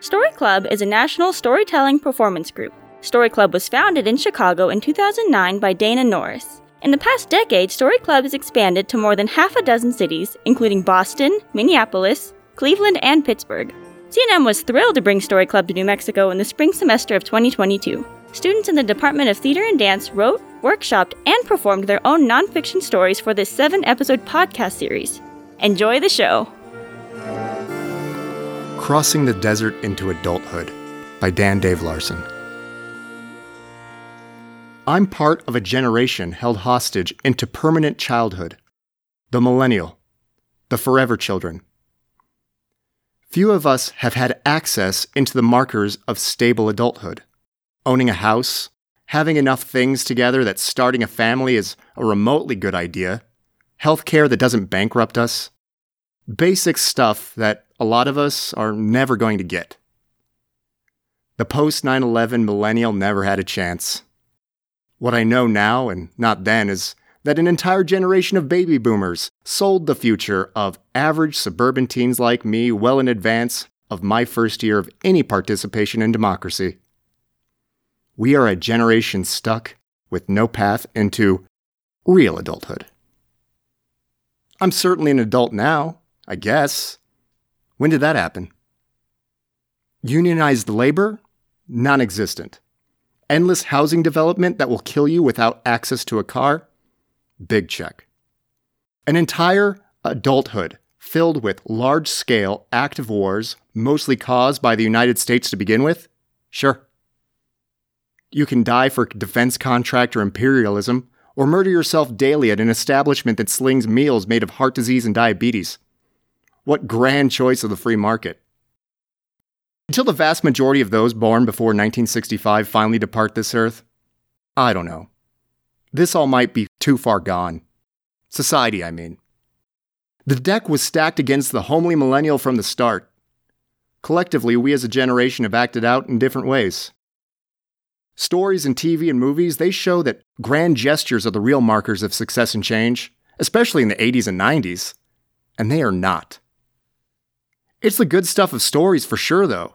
Story Club is a national storytelling performance group. Story Club was founded in Chicago in 2009 by Dana Norris. In the past decade, Story Club has expanded to more than half a dozen cities, including Boston, Minneapolis, Cleveland, and Pittsburgh. CNM was thrilled to bring Story Club to New Mexico in the spring semester of 2022. Students in the Department of Theater and Dance wrote, workshopped, and performed their own nonfiction stories for this seven episode podcast series. Enjoy the show! Crossing the Desert into Adulthood by Dan Dave Larson. I'm part of a generation held hostage into permanent childhood. The millennial. The forever children. Few of us have had access into the markers of stable adulthood. Owning a house, having enough things together that starting a family is a remotely good idea, healthcare that doesn't bankrupt us, basic stuff that a lot of us are never going to get. The post 9 11 millennial never had a chance. What I know now and not then is that an entire generation of baby boomers sold the future of average suburban teens like me well in advance of my first year of any participation in democracy. We are a generation stuck with no path into real adulthood. I'm certainly an adult now, I guess. When did that happen? Unionized labor? Non existent. Endless housing development that will kill you without access to a car? Big check. An entire adulthood filled with large scale active wars, mostly caused by the United States to begin with? Sure. You can die for defense contractor imperialism, or murder yourself daily at an establishment that slings meals made of heart disease and diabetes. What grand choice of the free market. Until the vast majority of those born before 1965 finally depart this earth, I don't know. This all might be too far gone. Society, I mean. The deck was stacked against the homely millennial from the start. Collectively, we as a generation have acted out in different ways. Stories in TV and movies, they show that grand gestures are the real markers of success and change, especially in the 80s and 90s. And they are not. It's the good stuff of stories for sure, though.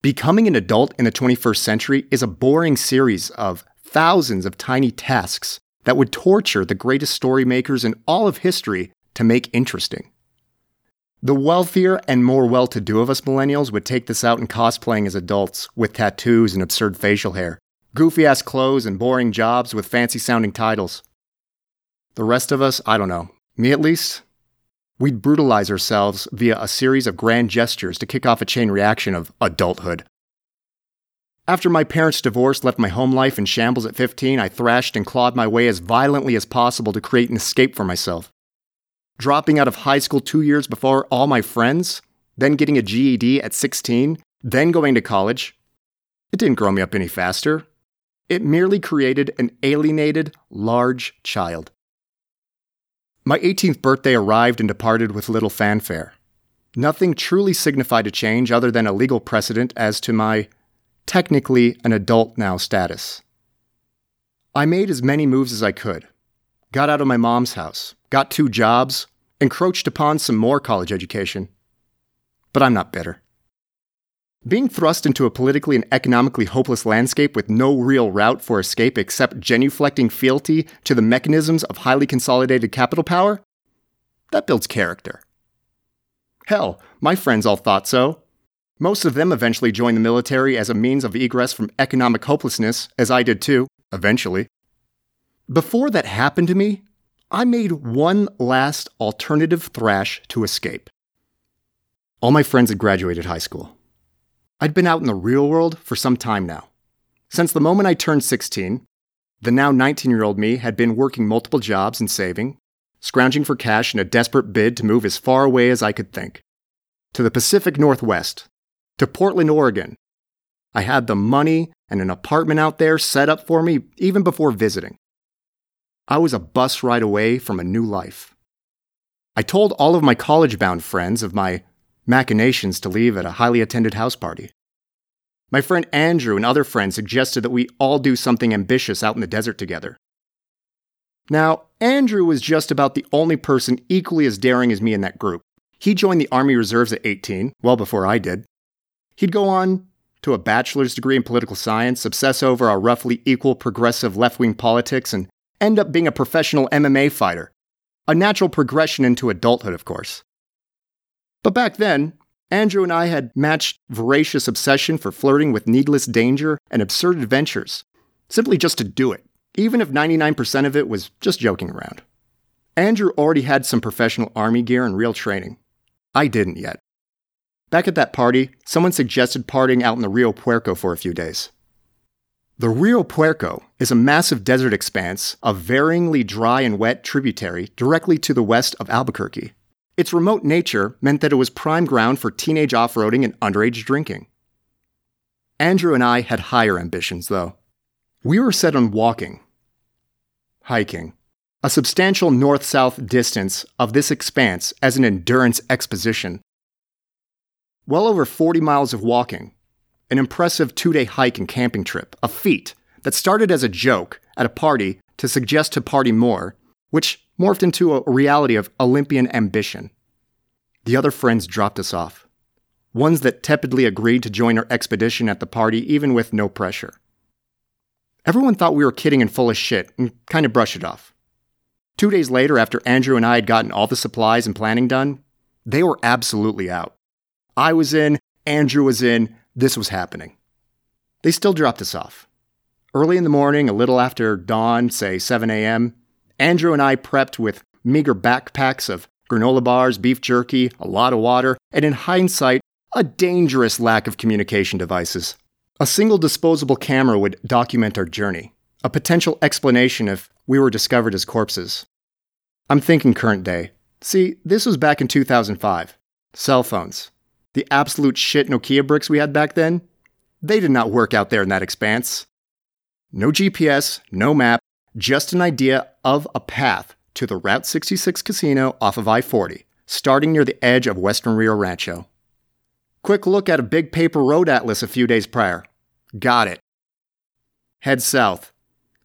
Becoming an adult in the 21st century is a boring series of thousands of tiny tasks that would torture the greatest story makers in all of history to make interesting. The wealthier and more well to do of us millennials would take this out in cosplaying as adults with tattoos and absurd facial hair, goofy ass clothes, and boring jobs with fancy sounding titles. The rest of us, I don't know. Me at least, We'd brutalize ourselves via a series of grand gestures to kick off a chain reaction of adulthood. After my parents' divorce left my home life in shambles at 15, I thrashed and clawed my way as violently as possible to create an escape for myself. Dropping out of high school two years before all my friends, then getting a GED at 16, then going to college, it didn't grow me up any faster. It merely created an alienated, large child. My 18th birthday arrived and departed with little fanfare. Nothing truly signified a change other than a legal precedent as to my technically an adult now status. I made as many moves as I could. Got out of my mom's house, got two jobs, encroached upon some more college education. But I'm not bitter. Being thrust into a politically and economically hopeless landscape with no real route for escape except genuflecting fealty to the mechanisms of highly consolidated capital power? That builds character. Hell, my friends all thought so. Most of them eventually joined the military as a means of egress from economic hopelessness, as I did too, eventually. Before that happened to me, I made one last alternative thrash to escape. All my friends had graduated high school. I'd been out in the real world for some time now. Since the moment I turned 16, the now 19 year old me had been working multiple jobs and saving, scrounging for cash in a desperate bid to move as far away as I could think. To the Pacific Northwest, to Portland, Oregon. I had the money and an apartment out there set up for me even before visiting. I was a bus ride away from a new life. I told all of my college bound friends of my machinations to leave at a highly attended house party. My friend Andrew and other friends suggested that we all do something ambitious out in the desert together. Now, Andrew was just about the only person equally as daring as me in that group. He joined the Army Reserves at 18, well before I did. He'd go on to a bachelor's degree in political science, obsess over our roughly equal progressive left wing politics, and end up being a professional MMA fighter. A natural progression into adulthood, of course. But back then, Andrew and I had matched voracious obsession for flirting with needless danger and absurd adventures, simply just to do it, even if 99% of it was just joking around. Andrew already had some professional army gear and real training. I didn't yet. Back at that party, someone suggested partying out in the Rio Puerco for a few days. The Rio Puerco is a massive desert expanse of varyingly dry and wet tributary directly to the west of Albuquerque. Its remote nature meant that it was prime ground for teenage off roading and underage drinking. Andrew and I had higher ambitions, though. We were set on walking, hiking, a substantial north south distance of this expanse as an endurance exposition well over 40 miles of walking, an impressive two day hike and camping trip, a feat that started as a joke at a party to suggest to party more, which morphed into a reality of Olympian ambition. The other friends dropped us off, ones that tepidly agreed to join our expedition at the party even with no pressure. Everyone thought we were kidding and full of shit and kind of brushed it off. Two days later, after Andrew and I had gotten all the supplies and planning done, they were absolutely out. I was in, Andrew was in, this was happening. They still dropped us off. Early in the morning, a little after dawn, say 7 a.m., Andrew and I prepped with meager backpacks of granola bars, beef jerky, a lot of water, and in hindsight, a dangerous lack of communication devices. A single disposable camera would document our journey, a potential explanation if we were discovered as corpses. I'm thinking current day. See, this was back in 2005. Cell phones, the absolute shit Nokia bricks we had back then, they did not work out there in that expanse. No GPS, no map, just an idea of a path to the Route 66 casino off of I 40, starting near the edge of Western Rio Rancho. Quick look at a big paper road atlas a few days prior. Got it. Head south.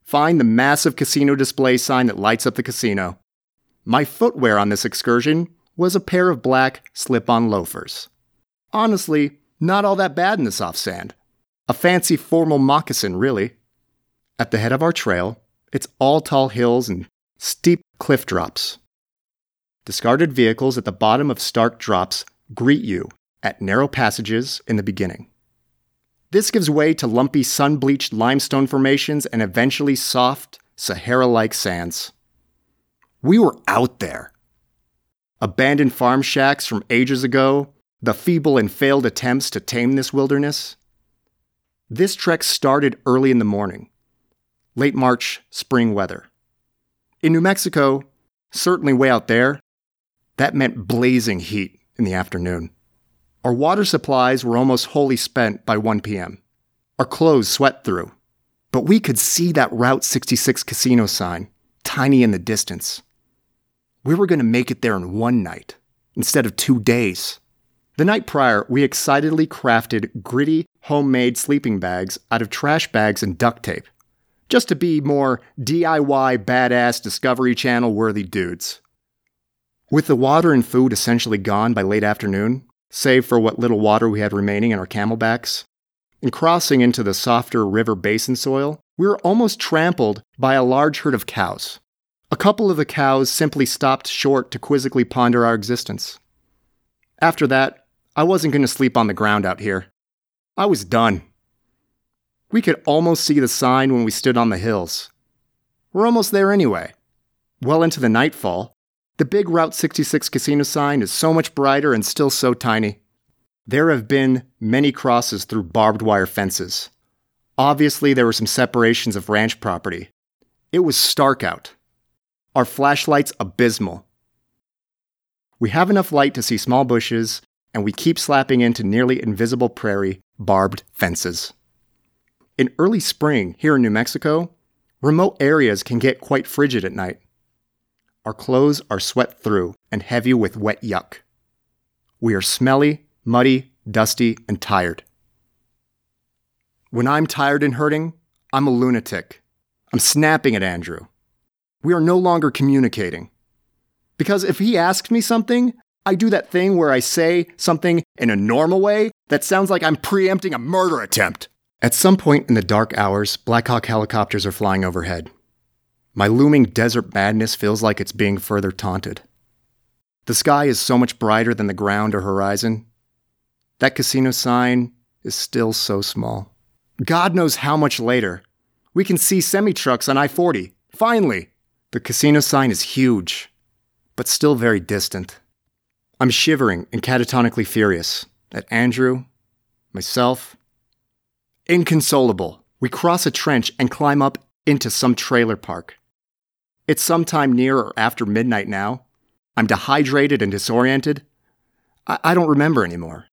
Find the massive casino display sign that lights up the casino. My footwear on this excursion was a pair of black slip on loafers. Honestly, not all that bad in the soft sand. A fancy formal moccasin, really. At the head of our trail, it's all tall hills and steep cliff drops. Discarded vehicles at the bottom of stark drops greet you at narrow passages in the beginning. This gives way to lumpy sun bleached limestone formations and eventually soft, Sahara like sands. We were out there. Abandoned farm shacks from ages ago the feeble and failed attempts to tame this wilderness? This trek started early in the morning, late March, spring weather. In New Mexico, certainly way out there, that meant blazing heat in the afternoon. Our water supplies were almost wholly spent by 1 p.m. Our clothes sweat through, but we could see that Route 66 casino sign, tiny in the distance. We were going to make it there in one night instead of two days. The night prior, we excitedly crafted gritty, homemade sleeping bags out of trash bags and duct tape, just to be more DIY badass Discovery Channel worthy dudes. With the water and food essentially gone by late afternoon, save for what little water we had remaining in our camelbacks, and crossing into the softer river basin soil, we were almost trampled by a large herd of cows. A couple of the cows simply stopped short to quizzically ponder our existence. After that, I wasn't going to sleep on the ground out here. I was done. We could almost see the sign when we stood on the hills. We're almost there anyway. Well into the nightfall, the big Route 66 casino sign is so much brighter and still so tiny. There have been many crosses through barbed wire fences. Obviously, there were some separations of ranch property. It was stark out. Our flashlights abysmal. We have enough light to see small bushes and we keep slapping into nearly invisible prairie barbed fences. In early spring here in New Mexico, remote areas can get quite frigid at night. Our clothes are sweat through and heavy with wet yuck. We are smelly, muddy, dusty, and tired. When I'm tired and hurting, I'm a lunatic. I'm snapping at Andrew. We are no longer communicating. Because if he asks me something, I do that thing where I say something in a normal way that sounds like I'm preempting a murder attempt. At some point in the dark hours, Black Hawk helicopters are flying overhead. My looming desert madness feels like it's being further taunted. The sky is so much brighter than the ground or horizon. That casino sign is still so small. God knows how much later. We can see semi trucks on I 40. Finally! The casino sign is huge, but still very distant. I'm shivering and catatonically furious at Andrew, myself. Inconsolable, we cross a trench and climb up into some trailer park. It's sometime near or after midnight now. I'm dehydrated and disoriented. I, I don't remember anymore.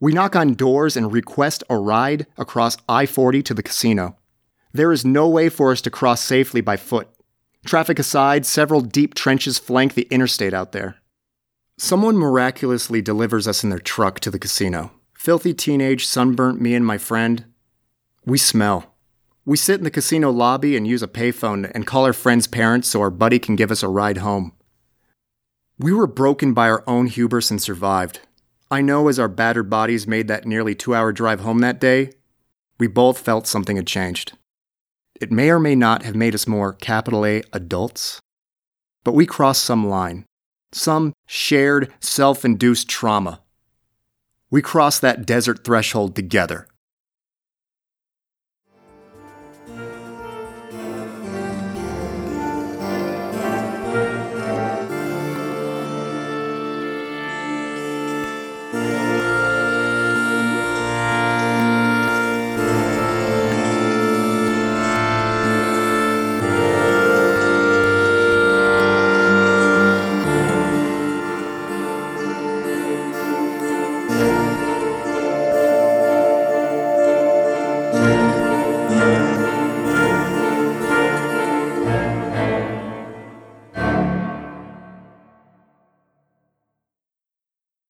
We knock on doors and request a ride across I 40 to the casino. There is no way for us to cross safely by foot. Traffic aside, several deep trenches flank the interstate out there. Someone miraculously delivers us in their truck to the casino. Filthy teenage, sunburnt me and my friend. We smell. We sit in the casino lobby and use a payphone and call our friend's parents so our buddy can give us a ride home. We were broken by our own hubris and survived. I know as our battered bodies made that nearly two hour drive home that day, we both felt something had changed. It may or may not have made us more capital A adults, but we crossed some line, some shared self induced trauma. We cross that desert threshold together.